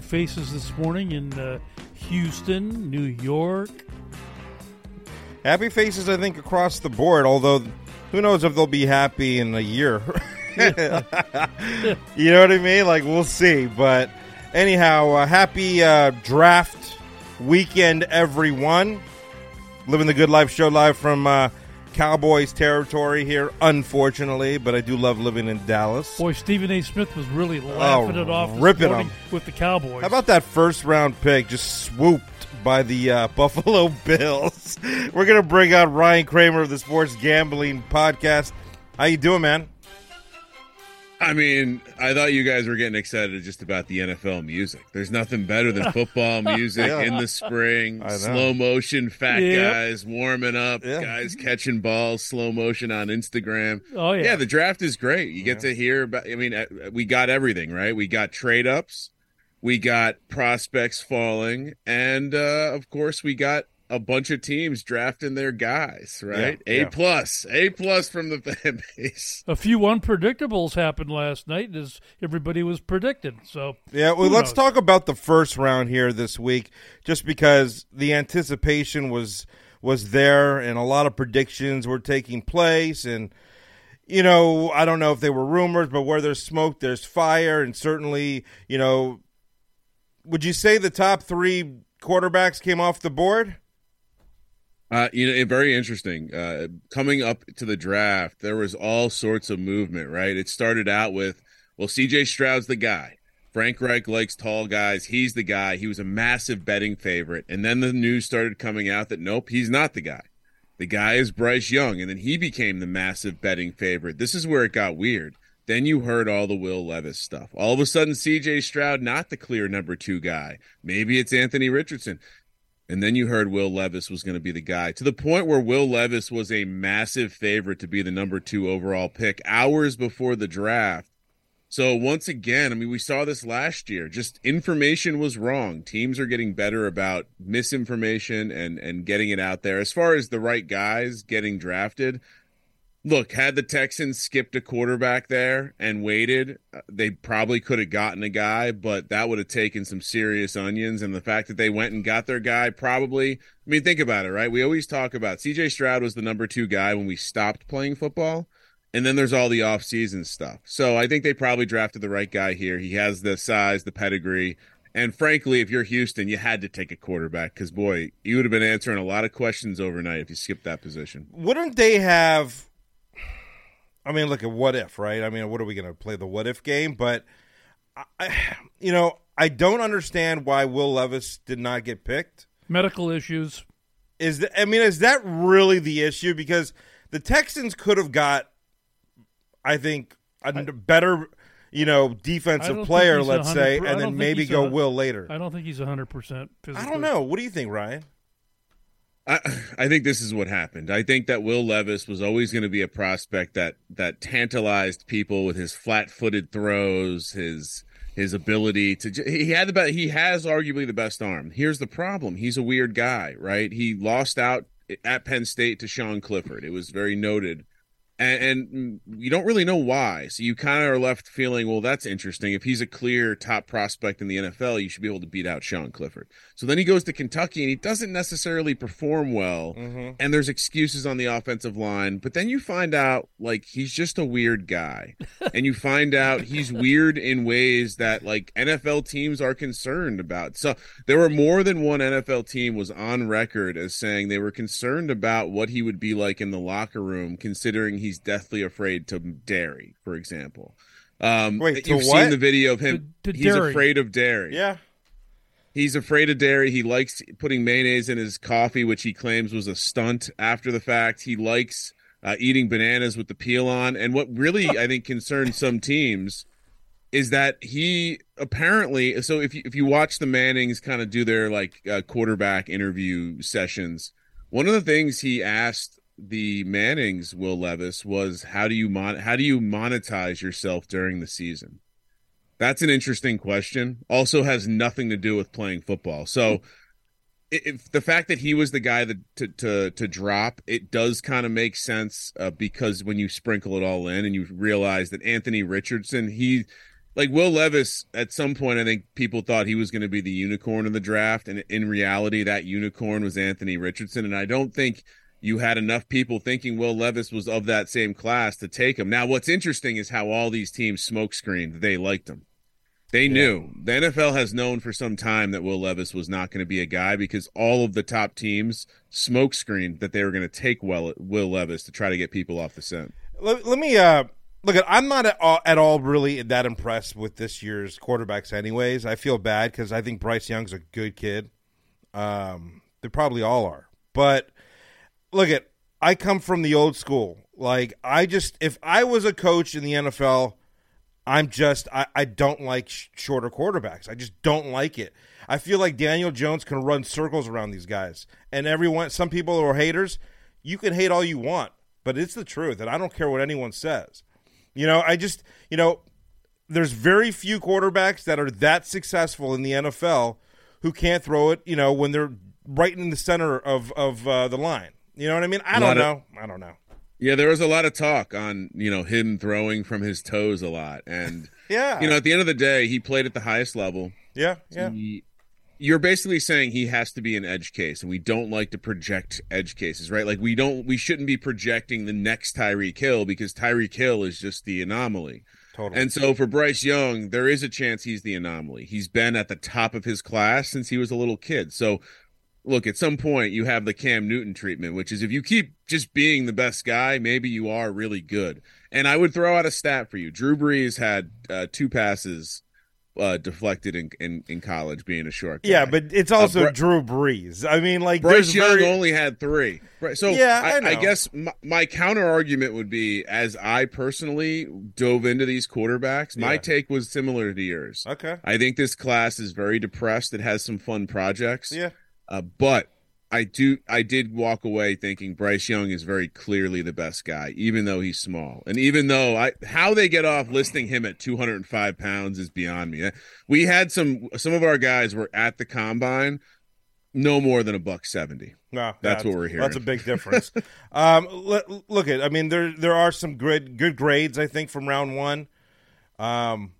faces this morning in uh, Houston, New York. Happy faces, I think, across the board. Although, who knows if they'll be happy in a year? you know what I mean? Like we'll see. But anyhow, uh, happy uh, draft weekend, everyone. Living the good life show live from uh, Cowboys territory here, unfortunately, but I do love living in Dallas. Boy, Stephen A. Smith was really laughing Oh, it off ripping morning 'em. with the Cowboys. How about that first round pick just swooped by the uh, Buffalo Bills? We're gonna bring out Ryan Kramer of the Sports Gambling Podcast. How you doing, man? I mean, I thought you guys were getting excited just about the NFL music. There's nothing better than football music Yeah. in the spring. Slow motion, fat Yep. guys warming up, Yeah. guys catching balls, slow motion on Instagram. oh, yeah. Yeah, the draft is great. You get to hear about. I mean, uh, we got everything right. We got trade ups, we got prospects falling, and uh, of course, we got a bunch of teams drafting their guys. Right, Yeah, A yeah. plus, A plus from the fan base. a few unpredictables happened last night, as everybody was predicted. So, Yeah, well, let's knows? talk about the first round here this week, just because the anticipation was was there, and a lot of predictions were taking place, and you know, I don't know if they were rumors, but where there's smoke, there's fire, and certainly, you know, would you say the top three quarterbacks came off the board? Uh, you know, very interesting. Uh, coming up to the draft, there was all sorts of movement. Right, it started out with, well, C.J. Stroud's the guy. Frank Reich likes tall guys. He's the guy. He was a massive betting favorite, and then the news started coming out that nope, he's not the guy. The guy is Bryce Young, and then he became the massive betting favorite. This is where it got weird. Then you heard all the Will Levis stuff. All of a sudden, C.J. Stroud not the clear number two guy. Maybe it's Anthony Richardson. And then you heard Will Levis was going to be the guy to the point where Will Levis was a massive favorite to be the number two overall pick hours before the draft. So once again, I mean, we saw this last year. Just information was wrong. Teams are getting better about misinformation and and getting it out there. As far as the right guys getting drafted, look, had the Texans skipped a quarterback there and waited, uh, they probably could have gotten a guy, but that would have taken some serious onions. And the fact that they went and got their guy, probably, I mean, think about it, right? We always talk about CJ Stroud was the number two guy when we stopped playing football. And then there's all the offseason stuff. So I think they probably drafted the right guy here. He has the size, the pedigree. And frankly, if you're Houston, you had to take a quarterback because, boy, you would have been answering a lot of questions overnight if you skipped that position. Wouldn't they have? I mean, look at what if, right? I mean, what are we going to play the what if game? But I, you know, I don't understand why Will Levis did not get picked. medical issues. Is that, I mean, is that really the issue? Because the Texans could have got, I think, a n- better, you know, defensive player, let's say, and then maybe go a- Will later. I don't think he's 100% physically. I don't know. What do you think, Ryan? I, think this is what happened. I think that Will Levis was always going to be a prospect that that tantalized people with his flat-footed throws, his his ability to he had the best he has arguably the best arm. Here's the problem. He's a weird guy, right? He lost out at Penn State to Sean Clifford. It was very noted. And, and you don't really know why. So you kind of are left feeling, well, that's interesting. If he's a clear top prospect in the NFL, you should be able to beat out Sean Clifford. So then he goes to Kentucky and he doesn't necessarily perform well. Mm-hmm. And there's excuses on the offensive line. But then you find out, like, he's just a weird guy. and you find out he's weird in ways that, like, NFL teams are concerned about. So there were more than one NFL team was on record as saying they were concerned about what he would be like in the locker room, considering he's deathly afraid to dairy, for example. Um, Wait, to you've what? seen the video of him. To- to he's dairy. afraid of dairy. Yeah. He's afraid of dairy. He likes putting mayonnaise in his coffee, which he claims was a stunt after the fact. He likes uh, eating bananas with the peel on. And what really, I think, concerns some teams is that he apparently. So if you, if you watch the Mannings kind of do their like uh, quarterback interview sessions, one of the things he asked the Mannings, Will Levis, was how do you mon- how do you monetize yourself during the season? That's an interesting question. Also has nothing to do with playing football. So if the fact that he was the guy that to to to drop, it does kind of make sense uh, because when you sprinkle it all in and you realize that Anthony Richardson, he like Will Levis, at some point, I think people thought he was going to be the unicorn of the draft, and in reality, that unicorn was Anthony Richardson. And I don't think you had enough people thinking Will Levis was of that same class to take him. Now, what's interesting is how all these teams smokescreened they liked him. They yeah. knew the NFL has known for some time that Will Levis was not going to be a guy because all of the top teams smokescreened that they were going to take Will, Will Levis to try to get people off the scent. Let, let me uh, look at. I'm not at all, at all, really that impressed with this year's quarterbacks. Anyways, I feel bad because I think Bryce Young's a good kid. Um, they probably all are, but look at. I come from the old school. Like I just, if I was a coach in the NFL, I'm just, I, I don't like sh- shorter quarterbacks. I just don't like it. I feel like Daniel Jones can run circles around these guys, and everyone. Some people are haters. You can hate all you want, but it's the truth, and I don't care what anyone says. You know, I just, you know, there's very few quarterbacks that are that successful in the NFL who can't throw it, you know, when they're right in the center of of uh, the line. You know what I mean? I don't know. Of, I don't know. Yeah, there was a lot of talk on you know him throwing from his toes a lot, and yeah, you know, at the end of the day, he played at the highest level. Yeah, yeah. He, you're basically saying he has to be an edge case, and we don't like to project edge cases, right? Like we don't, we shouldn't be projecting the next Tyreek Hill because Tyreek Hill is just the anomaly. Totally. And so for Bryce Young, there is a chance he's the anomaly. He's been at the top of his class since he was a little kid. So look, at some point you have the Cam Newton treatment, which is if you keep just being the best guy, maybe you are really good. And I would throw out a stat for you. Drew Brees had uh, two passes uh, deflected in, in, in college being a short guy. Yeah, but it's also uh, Drew Brees. I mean, like Bryce Young very... only had three. So yeah, I, I, I guess my, my, counter argument would be, as I personally dove into these quarterbacks, my yeah. take was similar to yours. Okay, I think this class is very depressed. It has some fun projects. Yeah, uh, but I do I did walk away thinking Bryce Young is very clearly the best guy, even though he's small. And even though I how they get off listing him at 205 pounds is beyond me. We had some some of our guys were at the combine no more than a buck 70. No, that's, that's what we're hearing. That's a big difference. um, look, look at I mean there there are some good good grades I think from round 1. Um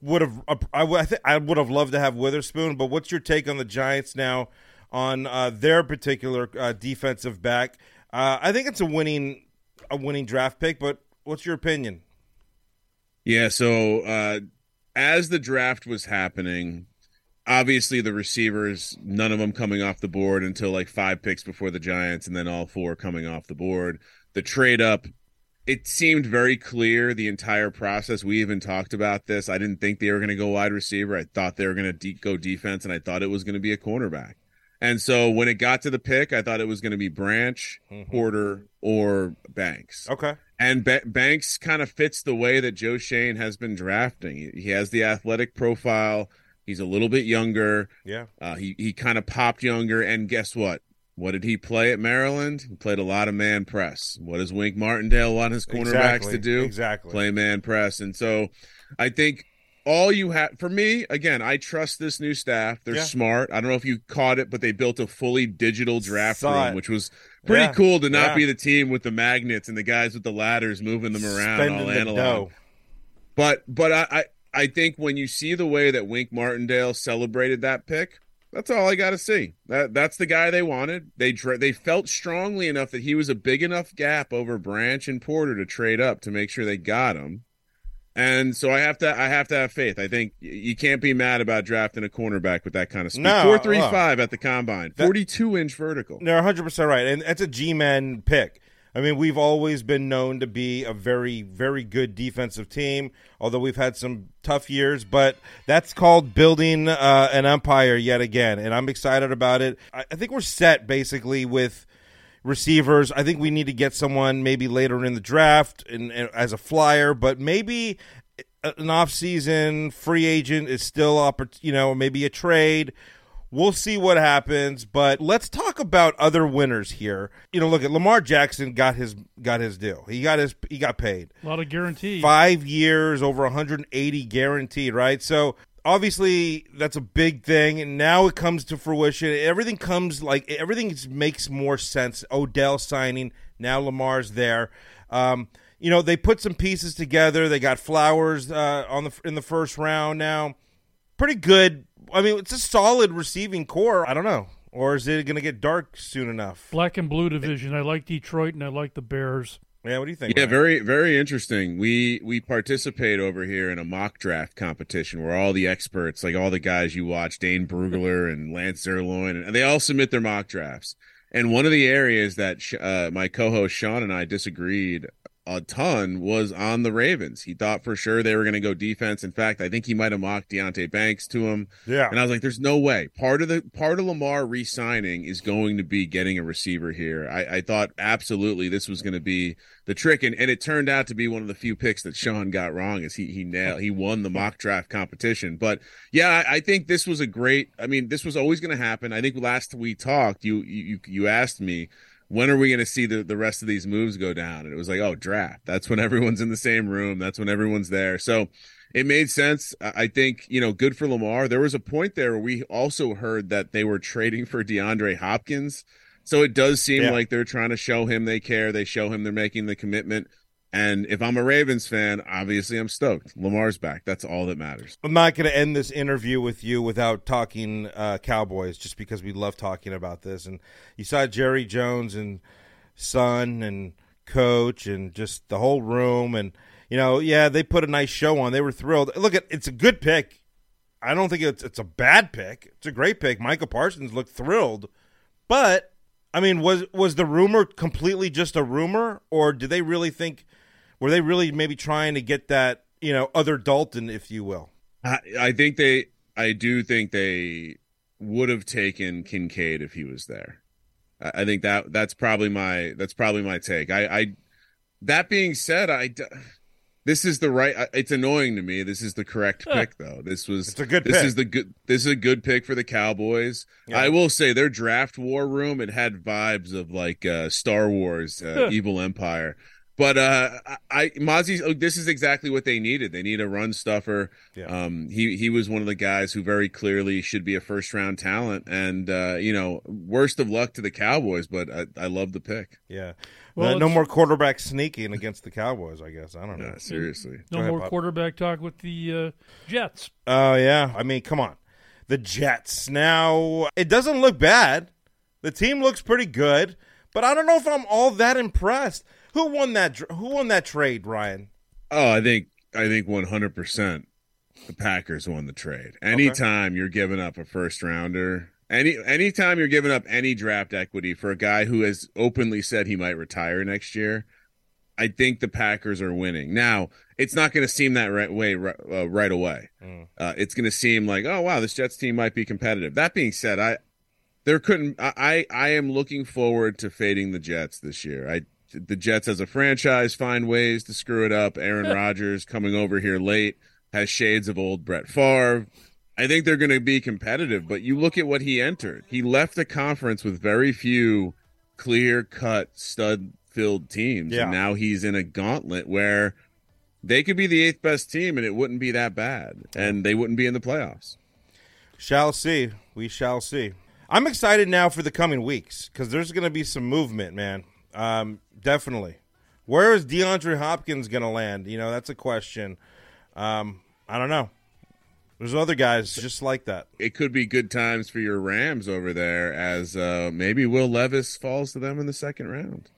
would have I, I, I would have loved to have Witherspoon, but what's your take on the Giants now? On uh, their particular uh, defensive back. Uh, I think it's a winning a winning draft pick, but what's your opinion? Yeah, so uh, as the draft was happening, obviously the receivers, none of them coming off the board until like five picks before the Giants, and then all four coming off the board. The trade up, it seemed very clear the entire process. We even talked about this. I didn't think they were going to go wide receiver. I thought they were going to de- go defense, and I thought it was going to be a cornerback. And so when it got to the pick, I thought it was going to be Branch, mm-hmm. Porter, or Banks. Okay. And ba- Banks kind of fits the way that Joe Schoen has been drafting. He has the athletic profile. He's a little bit younger. Yeah. Uh, he he kind of popped younger. And guess what? What did he play at Maryland? He played a lot of man press. What does Wink Martindale want his cornerbacks exactly. to do? Exactly. Play man press. And so I think all you have for me again i trust this new staff they're yeah. smart i don't know if you caught it but they built a fully digital draft Saw room it. which was pretty yeah. cool to not yeah. be the team with the magnets and the guys with the ladders moving them around Spending all the analog dough. but but I, I i think when you see the way that wink martindale celebrated that pick that's all I got to see. That that's the guy they wanted. They they felt strongly enough that he was a big enough gap over Branch and Porter to trade up to make sure they got him. And so I have to I have to have faith. I think you can't be mad about drafting a cornerback with that kind of speed. No, Four three five at the combine, forty two inch vertical. They're one hundred percent right, and that's a G man pick. I mean, we've always been known to be a very, very good defensive team, although we've had some tough years. But that's called building uh, an empire yet again, and I'm excited about it. I, I think we're set basically with receivers. I think we need to get someone maybe later in the draft and, and as a flyer, but maybe an off-season free agent is still you know maybe a trade. We'll see what happens, but let's talk about other winners here. You know, look at Lamar Jackson got his got his deal. He got his he got paid. A lot of guaranteed. 5 years over 180 guaranteed, right? So obviously that's a big thing and now it comes to fruition everything comes like everything makes more sense odell signing now lamar's there um, you know they put some pieces together. They got Flowers uh, on the in the first round now. Pretty good. I mean, it's a solid receiving corps. I don't know, or is it going to get dark soon enough? Black and blue division. I like Detroit and I like the Bears. Yeah, what do you think? Yeah, Ryan? very very interesting. We we participate over here in a mock draft competition where all the experts, like all the guys you watch, Dane Brugler and Lance Zierlein, and they all submit their mock drafts. And one of the areas that uh, my co-host Sean and I disagreed a ton was on the Ravens. He thought for sure they were going to go defense. In fact, I think he might have mocked Deonte Banks to him. Yeah. And I was like, there's no way. Part of the part of Lamar re-signing is going to be getting a receiver here. I, I thought absolutely this was going to be the trick. And, and it turned out to be one of the few picks that Sean got wrong is he he nailed he won the mock draft competition. But yeah, I, I think this was a great I mean, this was always going to happen. I think last we talked, you you you asked me when are we going to see the, the rest of these moves go down? And it was like, oh, draft. That's when everyone's in the same room. That's when everyone's there. So it made sense. I think, you know, good for Lamar. There was a point there where we also heard that they were trading for DeAndre Hopkins. So it does seem Yeah. like they're trying to show him they care. They show him they're making the commitment. And if I'm a Ravens fan, obviously I'm stoked. Lamar's back. That's all that matters. I'm not going to end this interview with you without talking uh, Cowboys, just because we love talking about this. And you saw Jerry Jones and son and coach and just the whole room, and you know, yeah, they put a nice show on. They were thrilled. Look, it's a good pick. I don't think it's it's a bad pick. It's a great pick. Micah Parsons looked thrilled, but I mean, was was the rumor completely just a rumor, or do they really think? Were they really maybe trying to get that you know other Dalton, if you will? I, I think they, I do think they would have taken Kincaid if he was there. I, I think that that's probably my that's probably my take. I, I that being said, I this is the right. It's annoying to me. This is the correct pick though. This was It's a good This pick. is the good. This is a good pick for the Cowboys. Yeah. I will say their draft war room. It had vibes of like uh, Star Wars, uh, Evil Empire. But uh, I, I Mazi, oh, this is exactly what they needed. They need a run stuffer. Yeah. Um, he he was one of the guys who very clearly should be a first round talent. And uh, you know, worst of luck to the Cowboys, but I, I love the pick. Yeah. Well, Uh, no more quarterback sneaking against the Cowboys, I guess. I don't know. Yeah, seriously. No ahead, more Bob. quarterback talk with the uh, Jets. Oh, yeah. I mean, come on. The Jets. Now, it doesn't look bad. The team looks pretty good, but I don't know if I'm all that impressed. Who won that who won that trade, Ryan? Oh, I think I think one hundred percent the Packers won the trade. Anytime you're giving up a first rounder, any anytime you're giving up any draft equity for a guy who has openly said he might retire next year, I think the Packers are winning. Now, it's not going to seem that right way right, uh, right away. Mm. Uh, it's going to seem like, oh wow, this Jets team might be competitive. That being said, I there couldn't I I, I am looking forward to fading the Jets this year. I the Jets as a franchise find ways to screw it up. Aaron Rodgers coming over here late has shades of old Brett Favre. I think they're going to be competitive, but you look at what he entered. He left the conference with very few clear cut stud filled teams. Yeah. And now he's in a gauntlet where they could be the eighth best team and it wouldn't be that bad. And they wouldn't be in the playoffs. Shall see. We shall see. I'm excited now for the coming weeks because there's going to be some movement, man. Um, definitely. Where is DeAndre Hopkins going to land? You know, that's a question. Um, I don't know. There's other guys just like that. It could be good times for your Rams over there as uh, maybe Will Levis falls to them in the second round.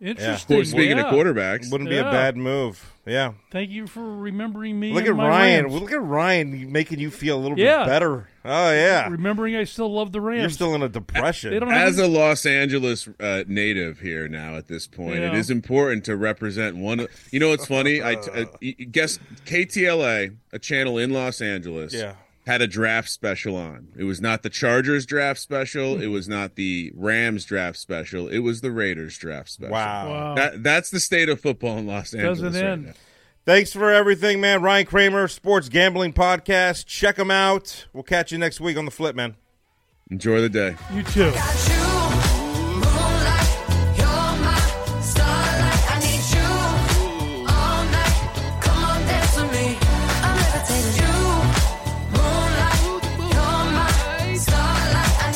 Of Interesting. course, speaking yeah. of quarterbacks, Wouldn't be a bad move. Yeah. Thank you for remembering me. Look at my Ryan. Rams. Look at Ryan making you feel a little Yeah. bit better. Oh yeah. Remembering I still love the Rams. You're still in a depression. They don't as a Los Angeles uh, native here now at this point, it Yeah. is important to represent one. of- You know, what's funny? I t- uh, y- y- guess KTLA, a channel in Los Angeles, Yeah. Had a draft special on. It was not the Chargers draft special. Hmm. It was not the Rams draft special. It was the Raiders draft special. Wow. Wow. That that's the state of football in Los Angeles. Doesn't right end. now. Thanks for everything, man. Ryan Kramer, Sports Gambling Podcast. Check them out. We'll catch you next week on the flip, man. Enjoy the day. You too. Got you